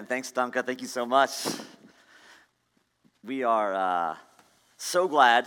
And thanks, Duncan. Thank you so much. We are uh, so glad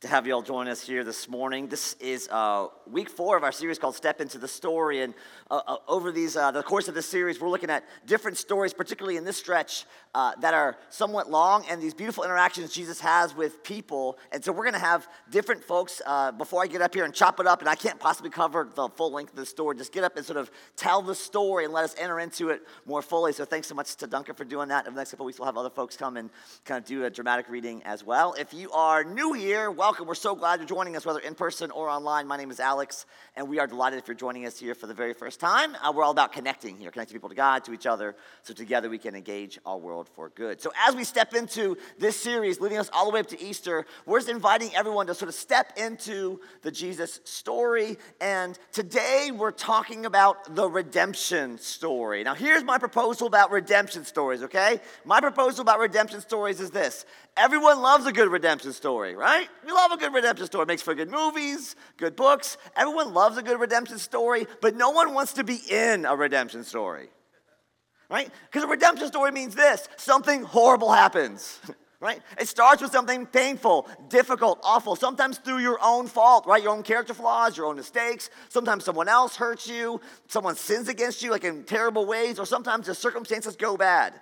to have you all join us here this morning. This is uh, week four of our series called Step Into the Story. And uh, uh, over these, uh, the course of this series, we're looking at different stories, particularly in this stretch, uh, that are somewhat long and these beautiful interactions Jesus has with people. And so we're going to have different folks. Uh, before I get up here and chop it up, and I can't possibly cover the full length of the story, just get up and sort of tell the story and let us enter into it more fully. So thanks so much to Duncan for doing that. In the next couple weeks, we'll have other folks come and kind of do a dramatic reading as well. If you are new here, welcome welcome. We're so glad you're joining us, whether in person or online. My name is Alex, and we are delighted if you're joining us here for the very first time. Uh, we're all about connecting here, connecting people to God, to each other, so together we can engage our world for good. So, as we step into this series, leading us all the way up to Easter, we're just inviting everyone to sort of step into the Jesus story. And today we're talking about the redemption story. Now, here's my proposal about redemption stories, okay? My proposal about redemption stories is this Everyone loves a good redemption story, right? We love a good redemption story. It makes for good movies, good books. Everyone loves a good redemption story, but no one wants to be in a redemption story, right? Because a redemption story means this something horrible happens. right? It starts with something painful, difficult, awful, sometimes through your own fault, right? Your own character flaws, your own mistakes. Sometimes someone else hurts you, someone sins against you, like in terrible ways, or sometimes the circumstances go bad.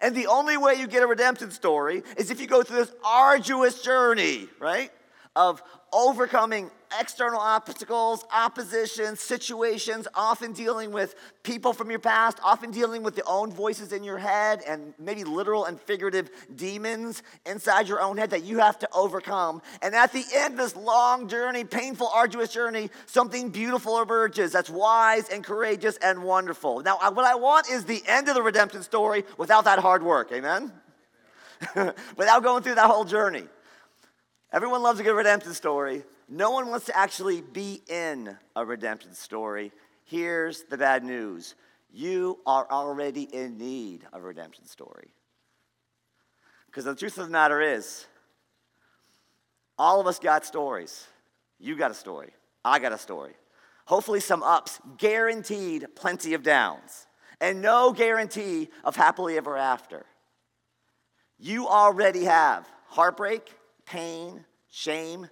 And the only way you get a redemption story is if you go through this arduous journey, right? Of overcoming external obstacles, opposition, situations, often dealing with people from your past, often dealing with the own voices in your head, and maybe literal and figurative demons inside your own head that you have to overcome. And at the end of this long journey, painful, arduous journey, something beautiful emerges that's wise and courageous and wonderful. Now, what I want is the end of the redemption story without that hard work, amen? without going through that whole journey. Everyone loves a good redemption story. No one wants to actually be in a redemption story. Here's the bad news you are already in need of a redemption story. Because the truth of the matter is, all of us got stories. You got a story. I got a story. Hopefully, some ups, guaranteed plenty of downs, and no guarantee of happily ever after. You already have heartbreak, pain, shame,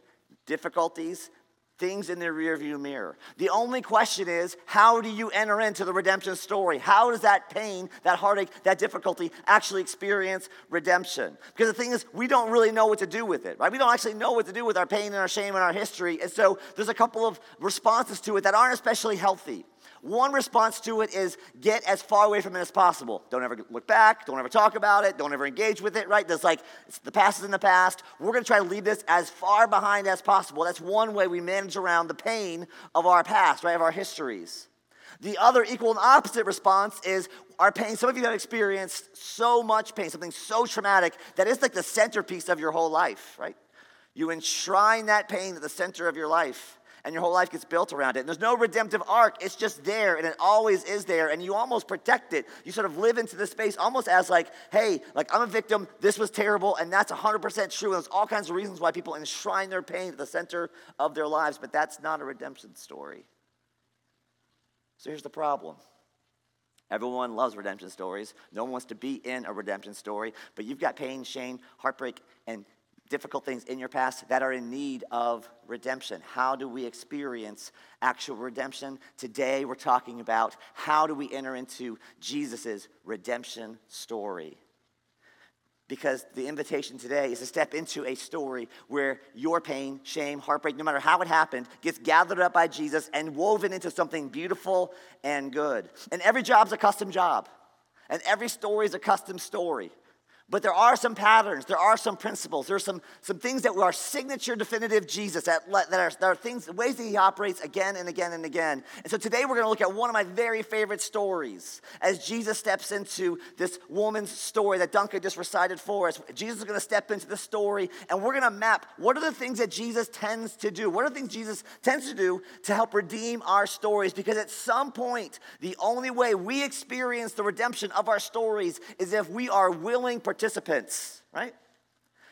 difficulties, things in the rearview mirror. The only question is, how do you enter into the redemption story? How does that pain, that heartache, that difficulty actually experience redemption? Because the thing is, we don't really know what to do with it, right? We don't actually know what to do with our pain and our shame and our history. And so there's a couple of responses to it that aren't especially healthy. One response to it is get as far away from it as possible. Don't ever look back. Don't ever talk about it. Don't ever engage with it, right? There's like, the past is in the past. We're going to try to leave this as far behind as possible. That's one way we manage around the pain of our past, right? Of our histories. The other equal and opposite response is our pain. Some of you have experienced so much pain, something so traumatic that it's like the centerpiece of your whole life, right? You enshrine that pain at the center of your life and your whole life gets built around it. And there's no redemptive arc, it's just there and it always is there, and you almost protect it. You sort of live into the space almost as like, hey, like I'm a victim, this was terrible, and that's 100% true. And there's all kinds of reasons why people enshrine their pain at the center of their lives, but that's not a redemption story. So here's the problem. Everyone loves redemption stories. No one wants to be in a redemption story, but you've got pain, shame, heartbreak, and difficult things in your past that are in need of redemption. How do we experience actual redemption? Today we're talking about how do we enter into Jesus' redemption story. Because the invitation today is to step into a story where your pain, shame, heartbreak, no matter how it happened, gets gathered up by Jesus and woven into something beautiful and good. And every job's a custom job, and every story is a custom story. But there are some patterns, there are some principles, there are some, some things that are signature definitive Jesus, that, that, are, that are things, ways that he operates again and again and again. And so today we're going to look at one of my very favorite stories as Jesus steps into this woman's story that Duncan just recited for us. Jesus is going to step into the story and we're going to map what are the things that Jesus tends to do? What are the things Jesus tends to do to help redeem our stories? Because at some point, the only way we experience the redemption of our stories is if we are willing participants, right?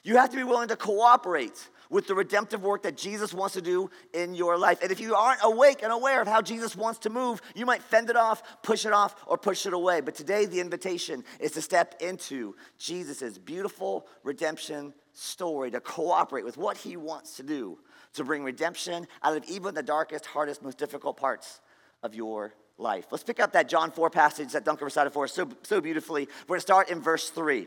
You have to be willing to cooperate with the redemptive work that Jesus wants to do in your life. And if you aren't awake and aware of how Jesus wants to move, you might fend it off, push it off, or push it away. But today, the invitation is to step into Jesus' beautiful redemption story, to cooperate with what he wants to do to bring redemption out of even the darkest, hardest, most difficult parts of your life. Let's pick up that John 4 passage that Duncan recited for us so, so beautifully. We're going to start in verse 3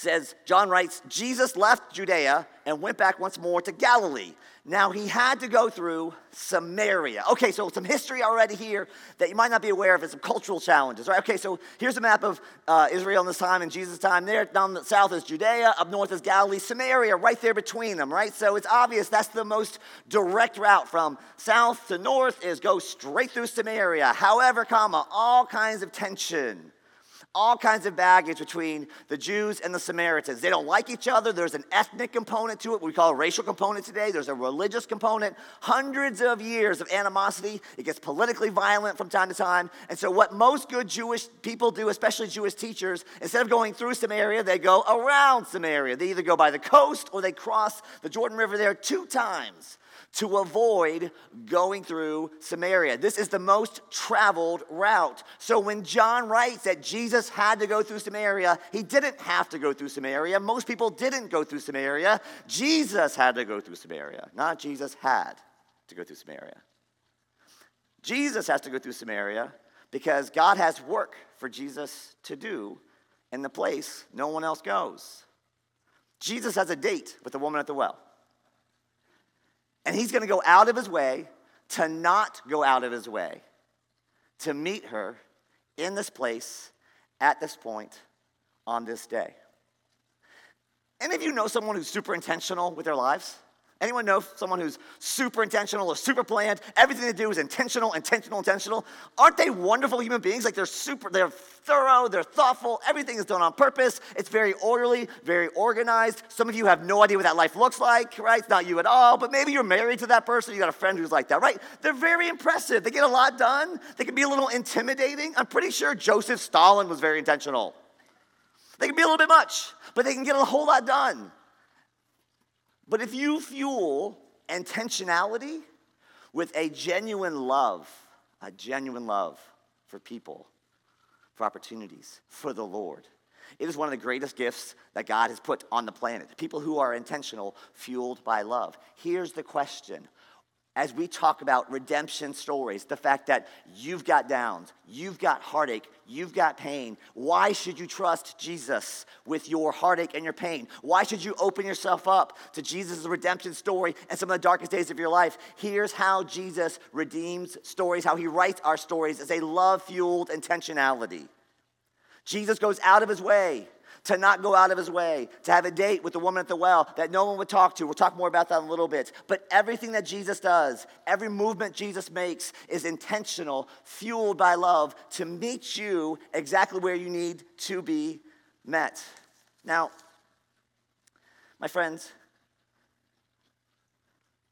says, John writes, Jesus left Judea and went back once more to Galilee. Now he had to go through Samaria. Okay, so some history already here that you might not be aware of, and some cultural challenges, right? Okay, so here's a map of uh, Israel in this time and Jesus' time. There, down the south is Judea, up north is Galilee, Samaria, right there between them, right? So it's obvious that's the most direct route from south to north is go straight through Samaria. However, comma, all kinds of tension all kinds of baggage between the Jews and the Samaritans. They don't like each other. There's an ethnic component to it, we call a racial component today. There's a religious component. Hundreds of years of animosity. It gets politically violent from time to time. And so, what most good Jewish people do, especially Jewish teachers, instead of going through Samaria, they go around Samaria. They either go by the coast or they cross the Jordan River there two times to avoid going through Samaria. This is the most traveled route. So when John writes that Jesus had to go through Samaria, he didn't have to go through Samaria. Most people didn't go through Samaria. Jesus had to go through Samaria, not Jesus had to go through Samaria. Jesus has to go through Samaria because God has work for Jesus to do in the place no one else goes. Jesus has a date with the woman at the well. And he's going to go out of his way to not go out of his way to meet her in this place at this point on this day. Any of you know someone who's super intentional with their lives? Anyone know someone who's super intentional or super planned? Everything they do is intentional, intentional, intentional. Aren't they wonderful human beings? Like they're super, they're thorough, they're thoughtful, everything is done on purpose. It's very orderly, very organized. Some of you have no idea what that life looks like, right? It's not you at all, but maybe you're married to that person, you got a friend who's like that, right? They're very impressive. They get a lot done. They can be a little intimidating. I'm pretty sure Joseph Stalin was very intentional. They can be a little bit much, but they can get a whole lot done. But if you fuel intentionality with a genuine love, a genuine love for people, for opportunities, for the Lord, it is one of the greatest gifts that God has put on the planet. People who are intentional, fueled by love. Here's the question as we talk about redemption stories, the fact that you've got downs, you've got heartache, you've got pain, why should you trust Jesus with your heartache and your pain? Why should you open yourself up to Jesus' redemption story and some of the darkest days of your life? Here's how Jesus redeems stories, how he writes our stories as a love fueled intentionality. Jesus goes out of his way to not go out of his way, to have a date with the woman at the well that no one would talk to. We'll talk more about that in a little bit. But everything that Jesus does, every movement Jesus makes is intentional, fueled by love to meet you exactly where you need to be met. Now, my friends,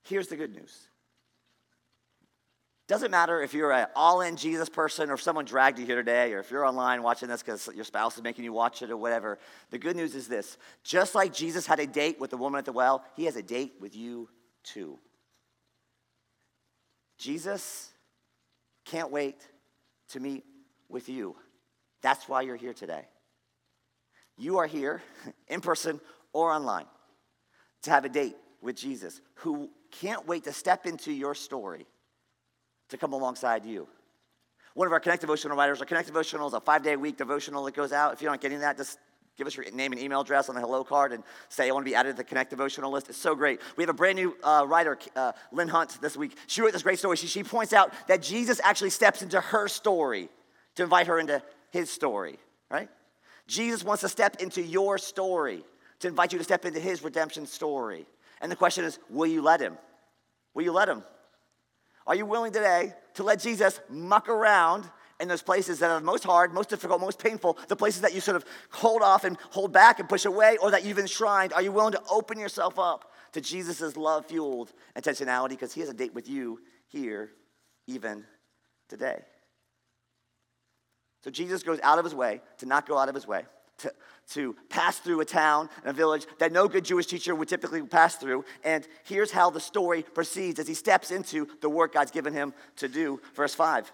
here's the good news doesn't matter if you're an all in Jesus person or if someone dragged you here today or if you're online watching this because your spouse is making you watch it or whatever. The good news is this just like Jesus had a date with the woman at the well, he has a date with you too. Jesus can't wait to meet with you. That's why you're here today. You are here in person or online to have a date with Jesus who can't wait to step into your story to come alongside you. One of our Connect Devotional writers, our Connect Devotional is a five day a week devotional that goes out. If you're not getting that, just give us your name and email address on the hello card and say, I want to be added to the Connect Devotional list. It's so great. We have a brand new uh, writer, uh, Lynn Hunt, this week. She wrote this great story. She, she points out that Jesus actually steps into her story to invite her into his story, right? Jesus wants to step into your story to invite you to step into his redemption story. And the question is, will you let him? Will you let him? Are you willing today to let Jesus muck around in those places that are the most hard, most difficult, most painful, the places that you sort of hold off and hold back and push away, or that you've enshrined? Are you willing to open yourself up to Jesus' love fueled intentionality? Because he has a date with you here, even today. So Jesus goes out of his way to not go out of his way to, to pass through a town and a village that no good Jewish teacher would typically pass through. And here's how the story proceeds as he steps into the work God's given him to do. Verse 5.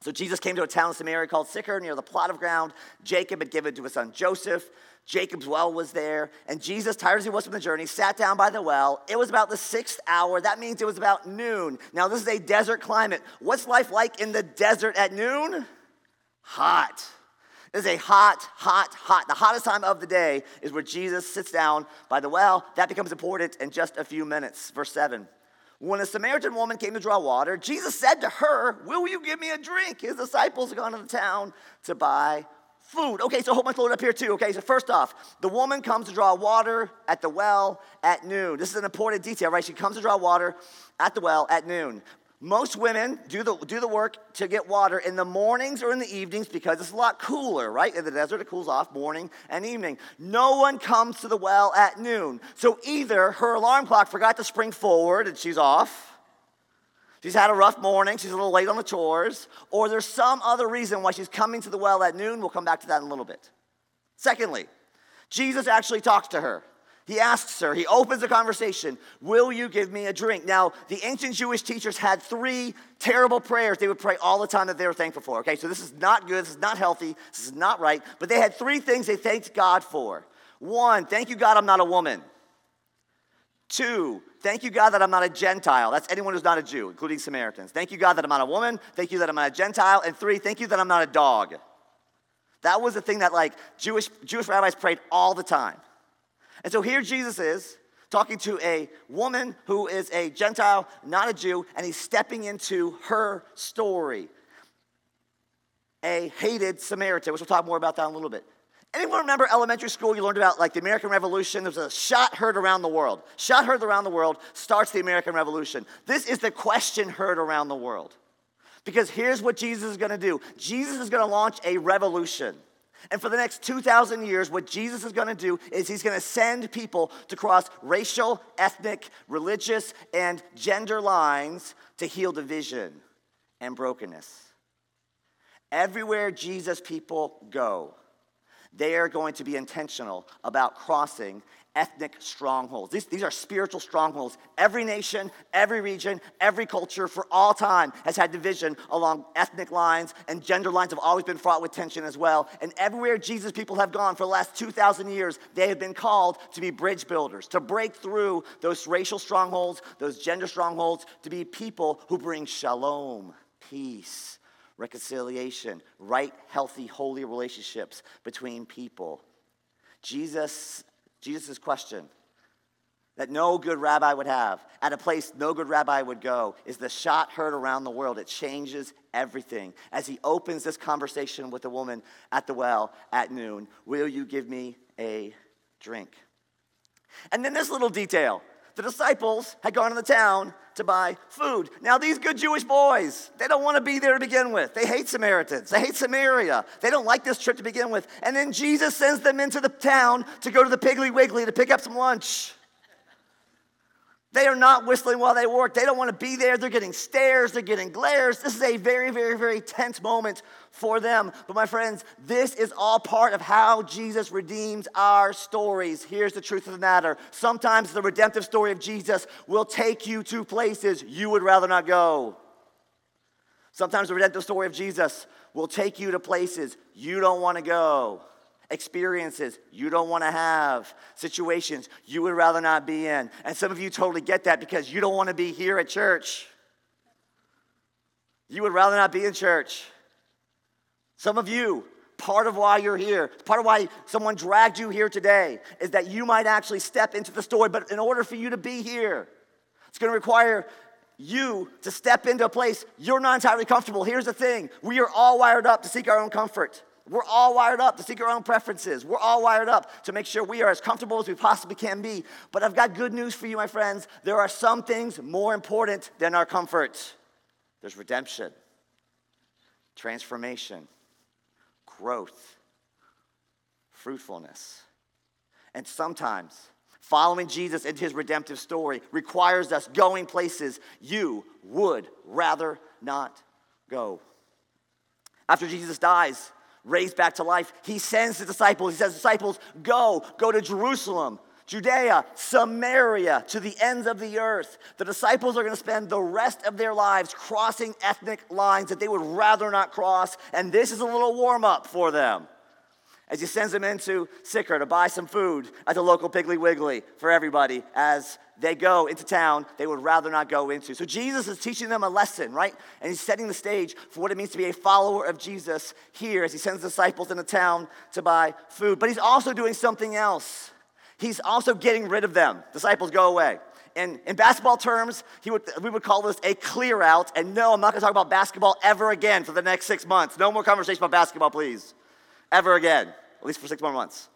So Jesus came to a town in Samaria called Sychar near the plot of ground Jacob had given to his son Joseph. Jacob's well was there, and Jesus, tired as he was from the journey, sat down by the well. It was about the sixth hour. That means it was about noon. Now, this is a desert climate. What's life like in the desert at noon? Hot. It is a hot, hot, hot. The hottest time of the day is where Jesus sits down by the well. That becomes important in just a few minutes. Verse 7. When a Samaritan woman came to draw water, Jesus said to her, Will you give me a drink? His disciples had gone to the town to buy food. Okay, so hold my load up here too. Okay, so first off, the woman comes to draw water at the well at noon. This is an important detail, right? She comes to draw water at the well at noon. Most women do the, do the work to get water in the mornings or in the evenings because it's a lot cooler, right? In the desert, it cools off morning and evening. No one comes to the well at noon. So either her alarm clock forgot to spring forward and she's off, she's had a rough morning, she's a little late on the chores, or there's some other reason why she's coming to the well at noon. We'll come back to that in a little bit. Secondly, Jesus actually talks to her. He asks her, he opens the conversation, Will you give me a drink? Now, the ancient Jewish teachers had three terrible prayers they would pray all the time that they were thankful for. Okay, so this is not good, this is not healthy, this is not right, but they had three things they thanked God for. One, thank you, God, I'm not a woman. Two, thank you, God, that I'm not a Gentile. That's anyone who's not a Jew, including Samaritans. Thank you, God, that I'm not a woman. Thank you that I'm not a Gentile. And three, thank you that I'm not a dog. That was the thing that like Jewish, Jewish rabbis prayed all the time. And so here Jesus is talking to a woman who is a Gentile, not a Jew, and he's stepping into her story. A hated Samaritan, which we'll talk more about that in a little bit. Anyone remember elementary school? You learned about like the American Revolution. There's a shot heard around the world. Shot heard around the world starts the American Revolution. This is the question heard around the world. Because here's what Jesus is going to do Jesus is going to launch a revolution. And for the next 2,000 years, what Jesus is going to do is he's going to send people to cross racial, ethnic, religious, and gender lines to heal division and brokenness. Everywhere Jesus people go, they are going to be intentional about crossing ethnic strongholds. These, these are spiritual strongholds. Every nation, every region, every culture for all time has had division along ethnic lines, and gender lines have always been fraught with tension as well. And everywhere Jesus people have gone for the last 2,000 years, they have been called to be bridge builders, to break through those racial strongholds, those gender strongholds, to be people who bring shalom, peace, reconciliation, right, healthy, holy relationships between people. Jesus Jesus' question that no good rabbi would have at a place no good rabbi would go is the shot heard around the world. It changes everything. As he opens this conversation with the woman at the well at noon, will you give me a drink? And then this little detail the disciples had gone to the town to buy food. Now, these good Jewish boys, they don't want to be there to begin with. They hate Samaritans, they hate Samaria. They don't like this trip to begin with. And then Jesus sends them into the town to go to the Piggly Wiggly to pick up some lunch. They are not whistling while they work. They don't want to be there. They're getting stares, they're getting glares. This is a very, very, very tense moment for them. But my friends, this is all part of how Jesus redeems our stories. Here's the truth of the matter sometimes the redemptive story of Jesus will take you to places you would rather not go. Sometimes the redemptive story of Jesus will take you to places you don't want to go experiences you don't want to have, situations you would rather not be in. And some of you totally get that because you don't want to be here at church. You would rather not be in church. Some of you, part of why you're here, part of why someone dragged you here today is that you might actually step into the story, but in order for you to be here, it's going to require you to step into a place you're not entirely comfortable. Here's the thing we are all wired up to seek our own comfort. We're all wired up to seek our own preferences. We're all wired up to make sure we are as comfortable as we possibly can be. But I've got good news for you, my friends. There are some things more important than our comfort there's redemption, transformation, growth, fruitfulness. And sometimes, following Jesus into his redemptive story requires us going places you would rather not go. After Jesus dies, raised back to life. He sends the disciples, he says, Disciples, go, go to Jerusalem. Judea, Samaria, to the ends of the earth. The disciples are going to spend the rest of their lives crossing ethnic lines that they would rather not cross, and this is a little warm up for them as he sends them into Sychar to buy some food at the local Piggly Wiggly for everybody as they go into town they would rather not go into. So Jesus is teaching them a lesson, right? And he's setting the stage for what it means to be a follower of Jesus here as he sends disciples into town to buy food. But he's also doing something else. He's also getting rid of them. Disciples go away. And in basketball terms, he would, we would call this a clear out. And no, I'm not going to talk about basketball ever again for the next six months. No more conversation about basketball, please. Ever again, at least for six more months.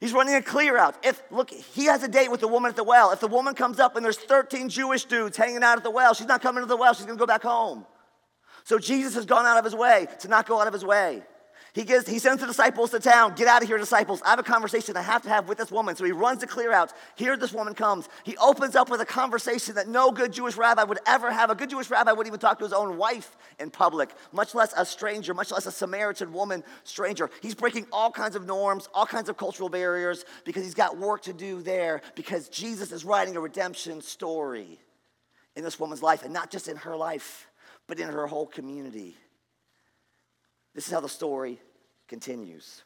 He's running a clear out. If, look, he has a date with the woman at the well. If the woman comes up and there's 13 Jewish dudes hanging out at the well, she's not coming to the well, she's gonna go back home. So Jesus has gone out of his way to not go out of his way. He, gives, he sends the disciples to town. Get out of here, disciples. I have a conversation I have to have with this woman. So he runs to clear out. Here this woman comes. He opens up with a conversation that no good Jewish rabbi would ever have. A good Jewish rabbi wouldn't even talk to his own wife in public, much less a stranger, much less a Samaritan woman stranger. He's breaking all kinds of norms, all kinds of cultural barriers because he's got work to do there because Jesus is writing a redemption story in this woman's life and not just in her life, but in her whole community. This is how the story continues.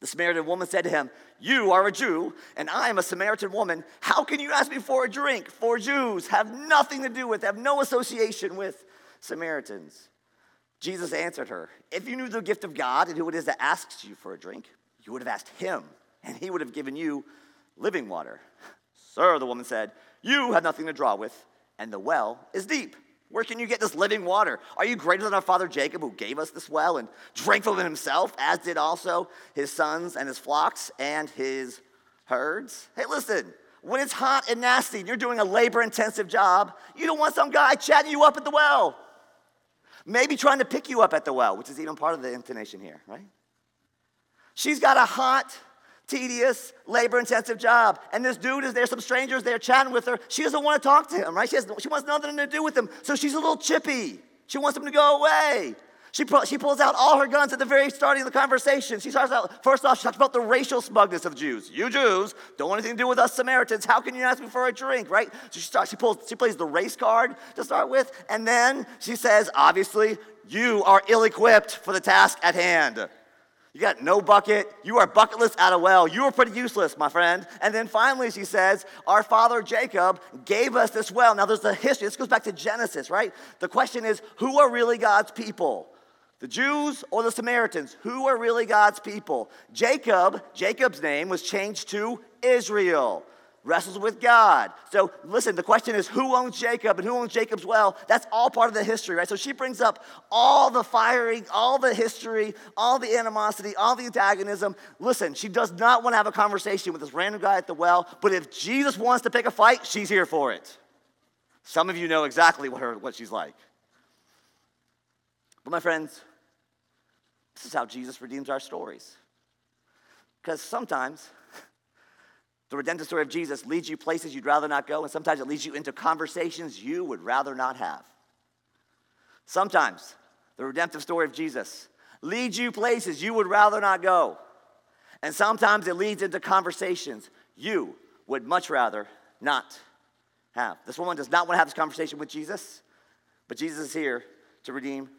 The Samaritan woman said to him, You are a Jew, and I am a Samaritan woman. How can you ask me for a drink? For Jews have nothing to do with, have no association with Samaritans. Jesus answered her, If you knew the gift of God and who it is that asks you for a drink, you would have asked him, and he would have given you living water. Sir, the woman said, You have nothing to draw with, and the well is deep. Where can you get this living water? Are you greater than our father Jacob, who gave us this well and drank from it himself, as did also his sons and his flocks and his herds? Hey, listen, when it's hot and nasty and you're doing a labor intensive job, you don't want some guy chatting you up at the well. Maybe trying to pick you up at the well, which is even part of the intonation here, right? She's got a hot, tedious, labor intensive job. And this dude is there, some strangers there chatting with her. She doesn't want to talk to him, right? She, has, she wants nothing to do with him. So she's a little chippy. She wants him to go away. She, she pulls out all her guns at the very starting of the conversation. She starts out, first off, she talks about the racial smugness of Jews. You Jews don't want anything to do with us Samaritans. How can you ask me for a drink, right? So she, starts, she, pulls, she plays the race card to start with. And then she says, obviously, you are ill equipped for the task at hand. You got no bucket. You are bucketless at a well. You are pretty useless, my friend. And then finally, she says, Our father Jacob gave us this well. Now, there's a history. This goes back to Genesis, right? The question is who are really God's people? The Jews or the Samaritans? Who are really God's people? Jacob, Jacob's name was changed to Israel wrestles with God. So listen, the question is who owns Jacob and who owns Jacob's well? That's all part of the history, right? So she brings up all the firing, all the history, all the animosity, all the antagonism. Listen, she does not want to have a conversation with this random guy at the well, but if Jesus wants to pick a fight, she's here for it. Some of you know exactly what, her, what she's like. But my friends, this is how Jesus redeems our stories. Because sometimes the redemptive story of Jesus leads you places you'd rather not go, and sometimes it leads you into conversations you would rather not have. Sometimes the redemptive story of Jesus leads you places you would rather not go, and sometimes it leads into conversations you would much rather not have. This woman does not want to have this conversation with Jesus, but Jesus is here to redeem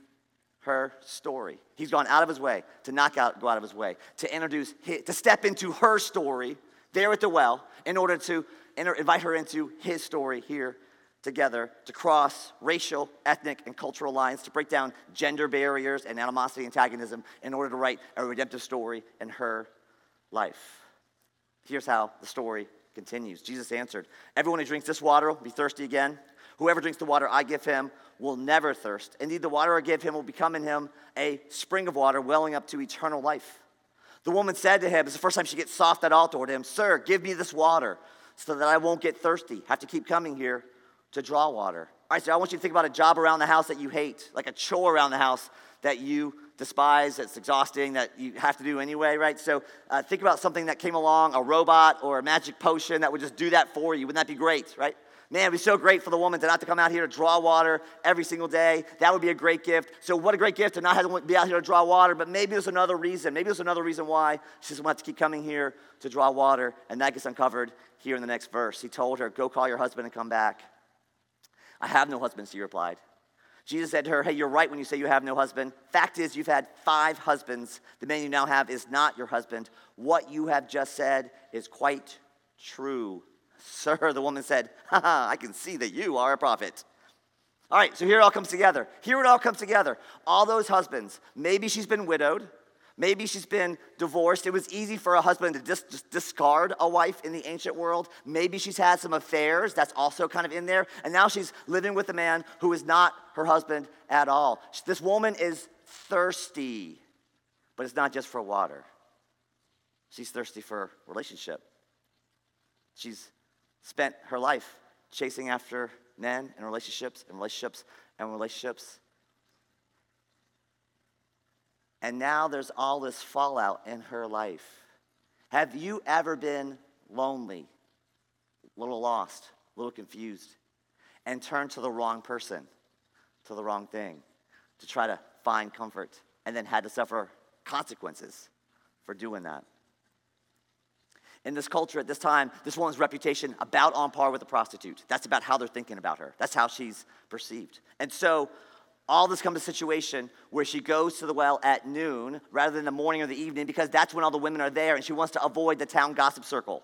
her story. He's gone out of his way to knock out, go out of his way, to introduce, to step into her story there at the well in order to invite her into his story here together to cross racial, ethnic, and cultural lines, to break down gender barriers and animosity, and antagonism, in order to write a redemptive story in her life. Here's how the story continues Jesus answered Everyone who drinks this water will be thirsty again. Whoever drinks the water I give him will never thirst. Indeed, the water I give him will become in him a spring of water welling up to eternal life. The woman said to him, it's the first time she gets soft at all toward him, Sir, give me this water so that I won't get thirsty, have to keep coming here to draw water. All right, so I want you to think about a job around the house that you hate, like a chore around the house that you despise, that's exhausting, that you have to do anyway, right? So uh, think about something that came along, a robot or a magic potion that would just do that for you. Wouldn't that be great, right? Man, it'd be so great for the woman to not to come out here to draw water every single day. That would be a great gift. So, what a great gift to not have to be out here to draw water. But maybe there's another reason. Maybe there's another reason why she doesn't want to keep coming here to draw water. And that gets uncovered here in the next verse. He told her, Go call your husband and come back. I have no husband, she replied. Jesus said to her, Hey, you're right when you say you have no husband. Fact is, you've had five husbands. The man you now have is not your husband. What you have just said is quite true. Sir, the woman said, Ha I can see that you are a prophet. All right, so here it all comes together. Here it all comes together. All those husbands, maybe she's been widowed, maybe she's been divorced. It was easy for a husband to just, just discard a wife in the ancient world. Maybe she's had some affairs, that's also kind of in there. And now she's living with a man who is not her husband at all. This woman is thirsty, but it's not just for water, she's thirsty for relationship. She's spent her life chasing after men and relationships and relationships and relationships. And now there's all this fallout in her life. Have you ever been lonely, a little lost, a little confused, and turned to the wrong person, to the wrong thing, to try to find comfort, and then had to suffer consequences for doing that? In this culture at this time, this woman's reputation about on par with a prostitute. That's about how they're thinking about her. That's how she's perceived. And so all this comes to a situation where she goes to the well at noon rather than the morning or the evening because that's when all the women are there and she wants to avoid the town gossip circle.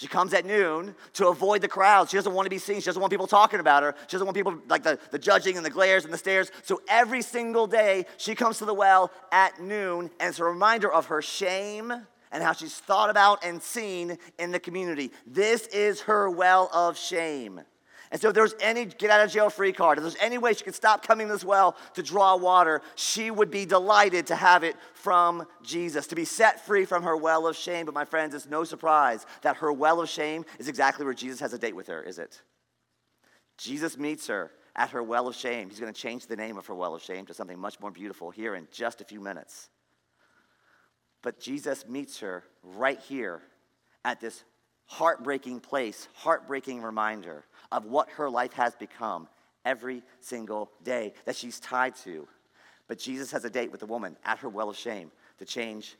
She comes at noon to avoid the crowd. She doesn't want to be seen. She doesn't want people talking about her. She doesn't want people like the, the judging and the glares and the stares. So every single day, she comes to the well at noon, and it's a reminder of her shame and how she's thought about and seen in the community. This is her well of shame. And so, if there's any get out of jail free card, if there's any way she could stop coming this well to draw water, she would be delighted to have it from Jesus, to be set free from her well of shame. But, my friends, it's no surprise that her well of shame is exactly where Jesus has a date with her, is it? Jesus meets her at her well of shame. He's going to change the name of her well of shame to something much more beautiful here in just a few minutes. But Jesus meets her right here at this heartbreaking place, heartbreaking reminder of what her life has become every single day that she's tied to. But Jesus has a date with the woman at her well of shame to change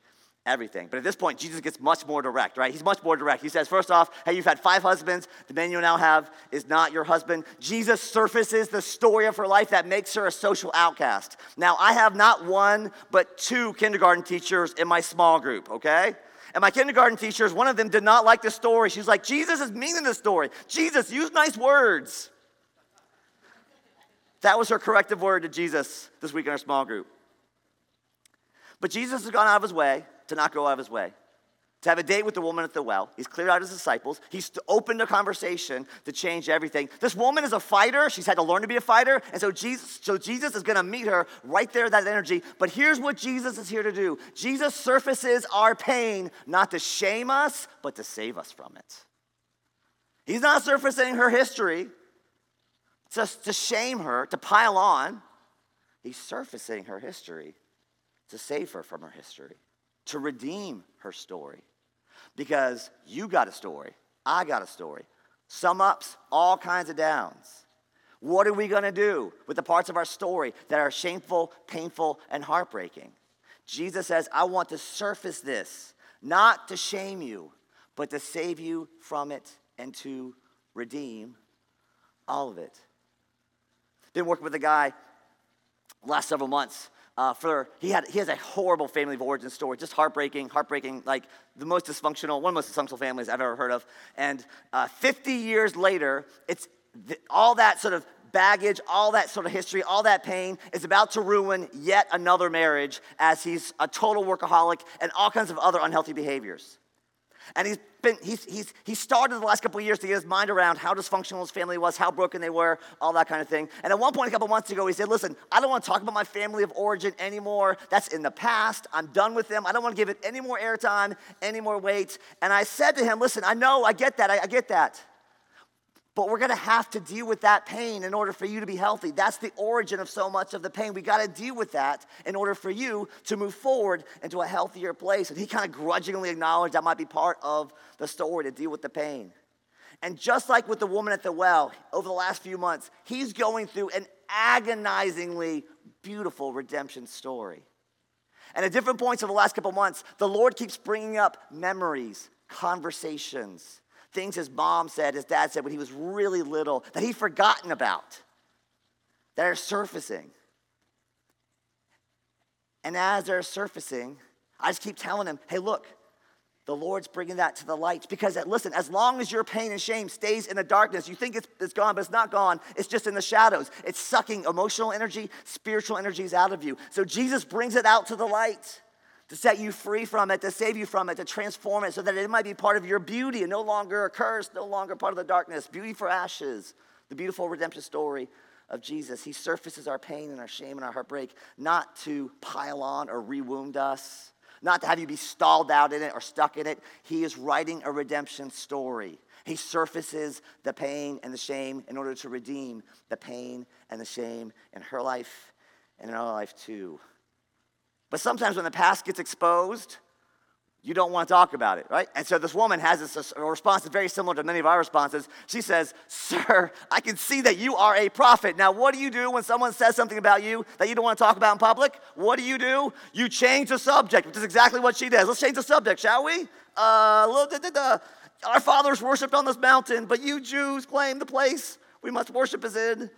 everything. But at this point, Jesus gets much more direct, right? He's much more direct. He says, first off, hey, you've had five husbands. The man you now have is not your husband. Jesus surfaces the story of her life that makes her a social outcast. Now, I have not one, but two kindergarten teachers in my small group, okay? And my kindergarten teachers, one of them did not like the story. She's like, Jesus is meaning the story. Jesus, use nice words. That was her corrective word to Jesus this week in our small group. But Jesus has gone out of his way to not go out of his way, to have a date with the woman at the well. He's cleared out his disciples. He's opened a conversation to change everything. This woman is a fighter. She's had to learn to be a fighter. And so Jesus, so Jesus is going to meet her right there, that energy. But here's what Jesus is here to do Jesus surfaces our pain not to shame us, but to save us from it. He's not surfacing her history just to shame her, to pile on. He's surfacing her history to save her from her history to redeem her story. Because you got a story, I got a story. Some ups, all kinds of downs. What are we going to do with the parts of our story that are shameful, painful, and heartbreaking? Jesus says, I want to surface this, not to shame you, but to save you from it and to redeem all of it. Been working with a guy last several months uh, for he had he has a horrible family of origin story, just heartbreaking, heartbreaking, like the most dysfunctional, one of the most dysfunctional families I've ever heard of. And uh, 50 years later, it's th- all that sort of baggage, all that sort of history, all that pain is about to ruin yet another marriage as he's a total workaholic and all kinds of other unhealthy behaviors. And he's been, he's, he's, he started the last couple of years to get his mind around how dysfunctional his family was, how broken they were, all that kind of thing. And at one point, a couple months ago, he said, Listen, I don't want to talk about my family of origin anymore. That's in the past. I'm done with them. I don't want to give it any more airtime, any more weight. And I said to him, Listen, I know, I get that, I, I get that. But we're gonna have to deal with that pain in order for you to be healthy. That's the origin of so much of the pain. We gotta deal with that in order for you to move forward into a healthier place. And he kind of grudgingly acknowledged that might be part of the story to deal with the pain. And just like with the woman at the well, over the last few months, he's going through an agonizingly beautiful redemption story. And at different points over the last couple months, the Lord keeps bringing up memories, conversations, things his mom said, his dad said when he was really little that he'd forgotten about, that are surfacing. And as they're surfacing, I just keep telling him, hey, look, the Lord's bringing that to the light. Because, uh, listen, as long as your pain and shame stays in the darkness, you think it's, it's gone, but it's not gone. It's just in the shadows. It's sucking emotional energy, spiritual energies out of you. So Jesus brings it out to the light to set you free from it, to save you from it, to transform it so that it might be part of your beauty and no longer a curse, no longer part of the darkness. Beauty for ashes, the beautiful redemption story of Jesus. He surfaces our pain and our shame and our heartbreak not to pile on or rewound us not to have you be stalled out in it or stuck in it. He is writing a redemption story. He surfaces the pain and the shame in order to redeem the pain and the shame in her life and in our life too. But sometimes when the past gets exposed, you don't want to talk about it, right? And so this woman has this a response that's very similar to many of our responses. She says, Sir, I can see that you are a prophet. Now, what do you do when someone says something about you that you don't want to talk about in public? What do you do? You change the subject, which is exactly what she does. Let's change the subject, shall we? Uh, our fathers worshiped on this mountain, but you Jews claim the place we must worship is in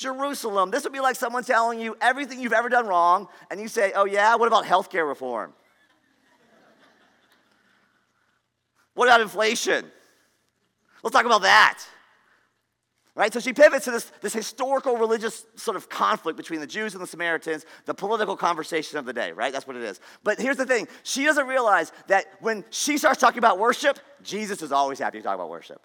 Jerusalem. This would be like someone telling you everything you've ever done wrong, and you say, Oh, yeah, what about healthcare reform? What about inflation? Let's talk about that. Right? So she pivots to this, this historical religious sort of conflict between the Jews and the Samaritans, the political conversation of the day, right? That's what it is. But here's the thing she doesn't realize that when she starts talking about worship, Jesus is always happy to talk about worship.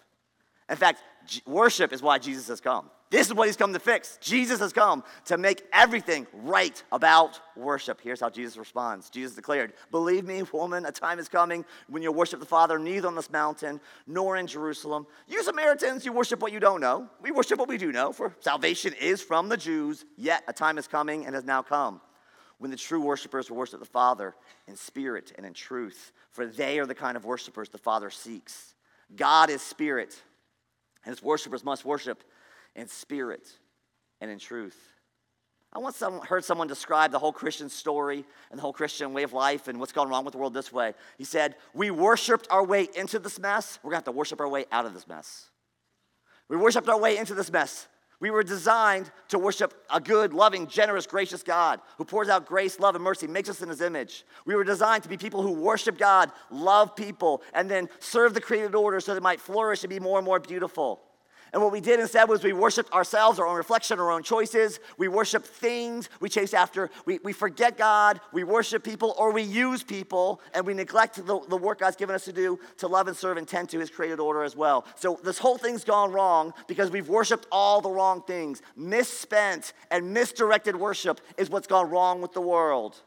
In fact, worship is why Jesus has come. This is what he's come to fix. Jesus has come to make everything right about worship. Here's how Jesus responds Jesus declared, Believe me, woman, a time is coming when you'll worship the Father neither on this mountain nor in Jerusalem. You Samaritans, you worship what you don't know. We worship what we do know, for salvation is from the Jews, yet a time is coming and has now come when the true worshipers will worship the Father in spirit and in truth, for they are the kind of worshipers the Father seeks. God is spirit, and his worshipers must worship in spirit and in truth. I once heard someone describe the whole Christian story and the whole Christian way of life and what's gone wrong with the world this way. He said, We worshiped our way into this mess. We're going to have to worship our way out of this mess. We worshiped our way into this mess. We were designed to worship a good, loving, generous, gracious God who pours out grace, love, and mercy, makes us in his image. We were designed to be people who worship God, love people, and then serve the created order so they might flourish and be more and more beautiful. And what we did instead was we worshiped ourselves, our own reflection, our own choices. We worship things. We chase after, we, we forget God. We worship people or we use people and we neglect the, the work God's given us to do to love and serve and tend to his created order as well. So this whole thing's gone wrong because we've worshiped all the wrong things. Misspent and misdirected worship is what's gone wrong with the world.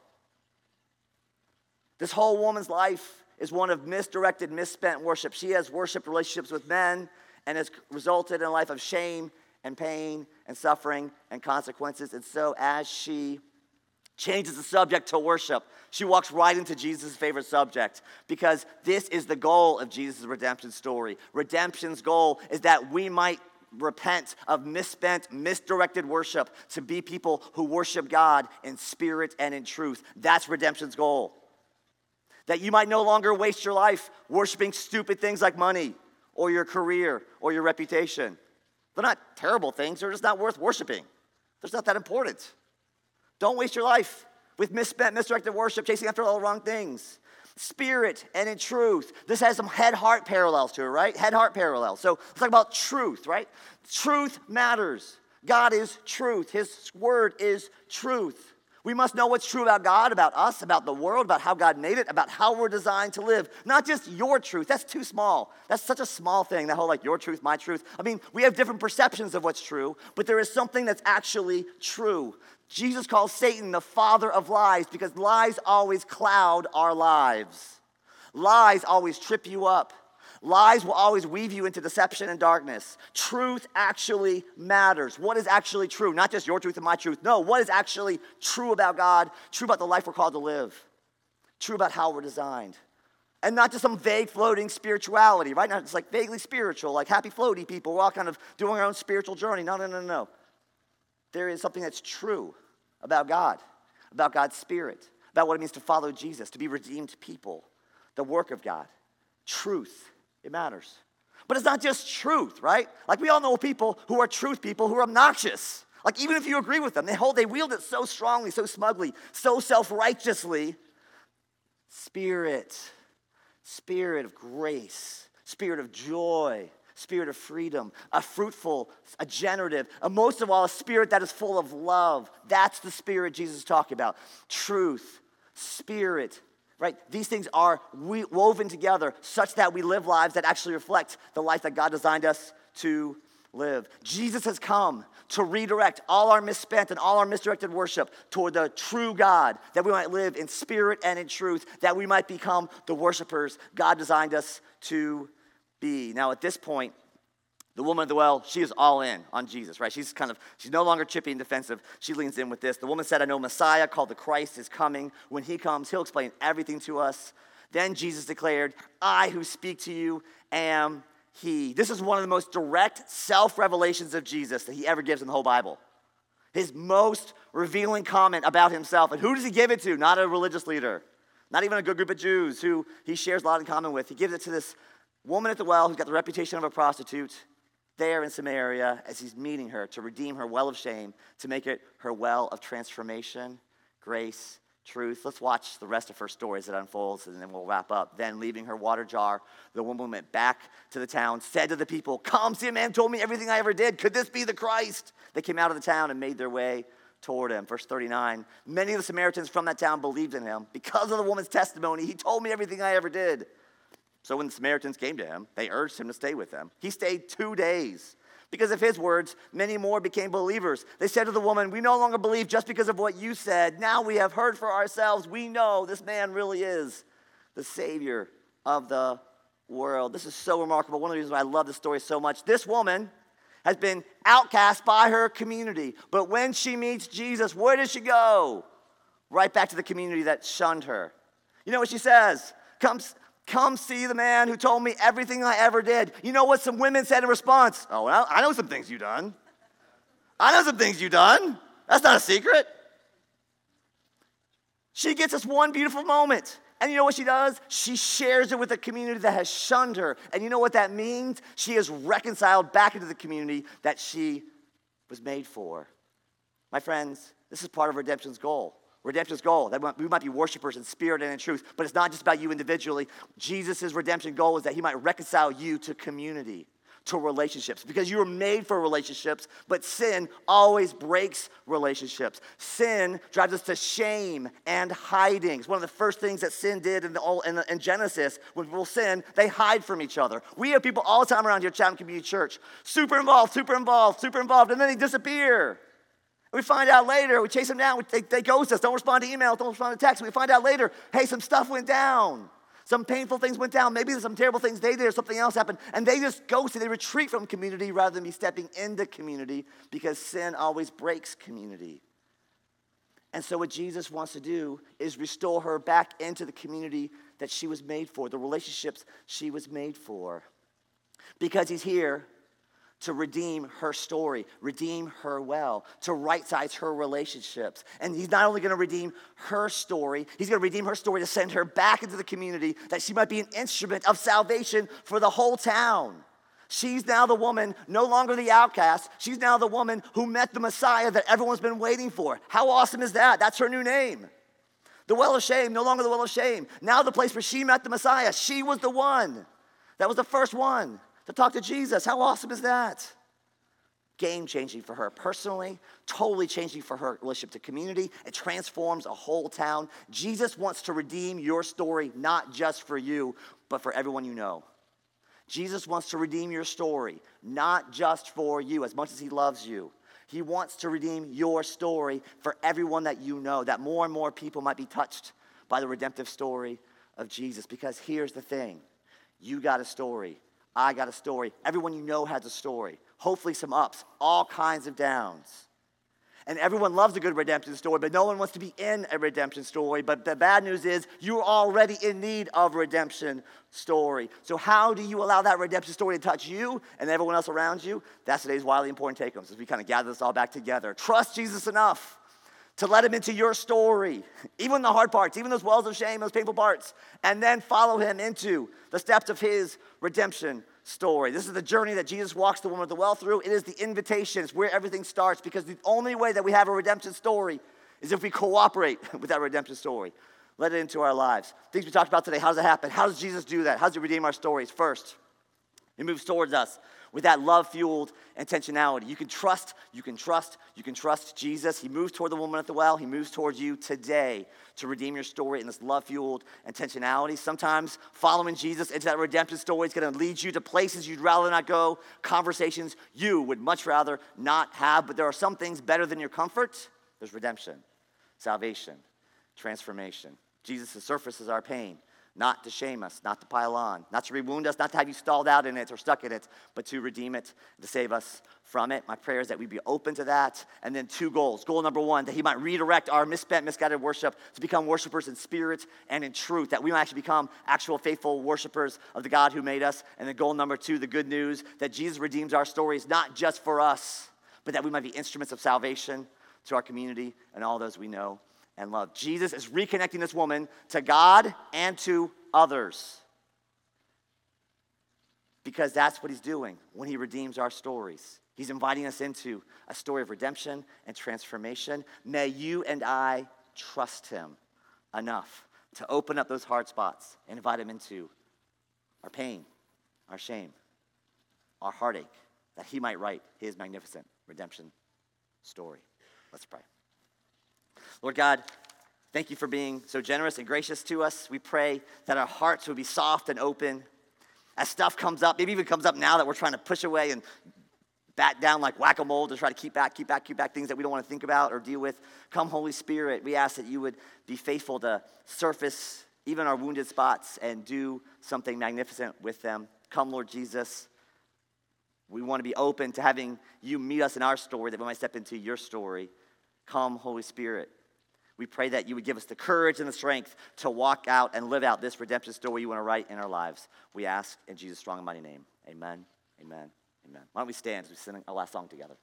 This whole woman's life is one of misdirected, misspent worship. She has worshiped relationships with men and has resulted in a life of shame and pain and suffering and consequences. And so, as she changes the subject to worship, she walks right into Jesus' favorite subject because this is the goal of Jesus' redemption story. Redemption's goal is that we might repent of misspent, misdirected worship to be people who worship God in spirit and in truth. That's redemption's goal. That you might no longer waste your life worshiping stupid things like money or your career or your reputation. They're not terrible things, they're just not worth worshiping. They're not that important. Don't waste your life with misspent, misdirected worship, chasing after all the wrong things. Spirit and in truth. This has some head heart parallels to it, right? Head heart parallels. So let's talk about truth, right? Truth matters. God is truth, His word is truth. We must know what's true about God, about us, about the world, about how God made it, about how we're designed to live. Not just your truth. That's too small. That's such a small thing, that whole like your truth, my truth. I mean, we have different perceptions of what's true, but there is something that's actually true. Jesus calls Satan the father of lies because lies always cloud our lives. Lies always trip you up. Lies will always weave you into deception and darkness. Truth actually matters. What is actually true? Not just your truth and my truth. No, what is actually true about God, true about the life we're called to live, true about how we're designed. And not just some vague floating spirituality, right? Not just like vaguely spiritual, like happy floaty people. We're all kind of doing our own spiritual journey. No, no, no, no. There is something that's true about God, about God's Spirit, about what it means to follow Jesus, to be redeemed people, the work of God. Truth, it matters. But it's not just truth, right? Like we all know people who are truth people who are obnoxious. Like even if you agree with them, they hold, they wield it so strongly, so smugly, so self-righteously. Spirit spirit of grace, spirit of joy, spirit of freedom, a fruitful, a generative, a most of all, a spirit that is full of love. That's the spirit Jesus is talking about. Truth, spirit, right? These things are woven together such that we live lives that actually reflect the life that God designed us to live. Jesus has come to redirect all our misspent and all our misdirected worship toward the true God, that we might live in spirit and in truth, that we might become the worshipers God designed us to be. Now, at this point, the woman at the well, she is all in on Jesus, right? She's kind of, she's no longer chippy and defensive. She leans in with this. The woman said, I know Messiah called the Christ is coming. When he comes, he'll explain everything to us. Then Jesus declared, I who speak to you am he. This is one of the most direct self revelations of Jesus that he ever gives in the whole Bible. His most revealing comment about himself. And who does he give it to? Not a religious leader, not even a good group of Jews who he shares a lot in common with. He gives it to this woman at the well who's got the reputation of a prostitute there in Samaria as he's meeting her to redeem her well of shame, to make it her well of transformation, grace, truth. Let's watch the rest of her story as it unfolds, and then we'll wrap up. Then, leaving her water jar, the woman went back to the town, said to the people, Come, see a man told me everything I ever did. Could this be the Christ? They came out of the town and made their way toward him. Verse 39 Many of the Samaritans from that town believed in him. Because of the woman's testimony, he told me everything I ever did. So when the Samaritans came to him, they urged him to stay with them. He stayed two days. Because of his words, many more became believers. They said to the woman, We no longer believe just because of what you said. Now we have heard for ourselves. We know this man really is the Savior of the world. This is so remarkable. One of the reasons why I love this story so much. This woman has been outcast by her community. But when she meets Jesus, where does she go? Right back to the community that shunned her. You know what she says? Comes, Come see the man who told me everything I ever did. You know what some women said in response? Oh, well, I know some things you've done. I know some things you've done. That's not a secret. She gets this one beautiful moment. And you know what she does? She shares it with a community that has shunned her. And you know what that means? She is reconciled back into the community that she was made for. My friends, this is part of redemption's goal redemption's goal. That we might be worshipers in spirit and in truth but it's not just about you individually. Jesus' redemption goal is that he might reconcile you to community to relationships. Because you were made for relationships but sin always breaks relationships. Sin drives us to shame and hiding. It's one of the first things that sin did in, the, in, the, in genesis. When people sin they hide from each other. We have people all the time around here chatham community church. Super involved super involved super involved and then they disappear we find out later, we chase them down, they, they ghost us, don't respond to emails, don't respond to texts. We find out later, hey, some stuff went down. Some painful things went down. Maybe some terrible things they did or something else happened. And they just ghosted. They retreat from community rather than be stepping into community because sin always breaks community. And so, what Jesus wants to do is restore her back into the community that she was made for, the relationships she was made for. Because he's here to redeem her story, redeem her well, to right size her relationships. And he's not only to redeem her story, he's to redeem her story to send her back into the community that she might be an instrument of salvation for the whole town. She's now the woman, no longer the outcast. She's now the woman who met the Messiah that everyone's been waiting for. How awesome is that? That's her new name. The well of shame, no longer the well of shame. Now the place where she met the Messiah. She was the one. That was the first one to talk to Jesus. How awesome is that? Game changing for her personally, totally changing for her relationship to community. It transforms a whole town. Jesus wants to redeem your story, not just for you, but for everyone you know. Jesus wants to redeem your story, not just for you, as much as he loves you. He wants to redeem your story for everyone that you know, that more and more people might be touched by the redemptive story of Jesus. Because here's the thing you got a story I got a story. Everyone you know has a story. Hopefully, some ups, all kinds of downs. And everyone loves a good redemption story, but no one wants to be in a redemption story. But the bad news is you're already in need of a redemption story. So, how do you allow that redemption story to touch you and everyone else around you? That's today's wildly important take homes as we kind of gather this all back together. Trust Jesus enough to let him into your story, even the hard parts, even those wells of shame, those painful parts, and then follow him into the steps of his redemption story. This is the journey that Jesus walks the woman at the well through. It is the invitation, it's where everything starts because the only way that we have a redemption story is if we cooperate with that redemption story. Let it into our lives. Things we talked about today, how does it happen? How does Jesus do that? How does he redeem our stories? First, he moves towards us with that love fueled intentionality. You can trust, you can trust, you can trust Jesus. He moves toward the woman at the well. He moves towards you today to redeem your story in this love fueled intentionality. Sometimes following Jesus into that redemption story is going to lead you to places you'd rather not go, conversations you would much rather not have. But there are some things better than your comfort there's redemption, salvation, transformation. Jesus surfaces our pain not to shame us, not to pile on, not to rewound us, not to have you stalled out in it or stuck in it, but to redeem it, to save us from it. My prayer is that we be open to that. And then two goals. Goal number one, that He might redirect our misspent, misguided worship to become worshipers in spirit and in truth, that we might actually become actual faithful worshipers of the God who made us. And then goal number two, the good news that Jesus redeems our stories, not just for us, but that we might be instruments of salvation to our community and all those we know and love. Jesus is reconnecting this woman to God and to others. Because that's what he's doing when he redeems our stories. He's inviting us into a story of redemption and transformation. May you and I trust him enough to open up those hard spots and invite him into our pain, our shame, our heartache, that he might write his magnificent redemption story. Let's pray. Lord God, thank you for being so generous and gracious to us. We pray that our hearts would be soft and open. As stuff comes up, maybe even comes up now that we're trying to push away and bat down like whack a mole to try to keep back, keep back, keep back things that we don't want to think about or deal with. Come, Holy Spirit, we ask that you would be faithful to surface even our wounded spots and do something magnificent with them. Come, Lord Jesus. We want to be open to having you meet us in our story that we might step into your story. Come, Holy Spirit. We pray that you would give us the courage and the strength to walk out and live out this redemption story you want to write in our lives. We ask in Jesus' strong and mighty name. Amen. Amen. Amen. Why don't we stand as we sing a last song together?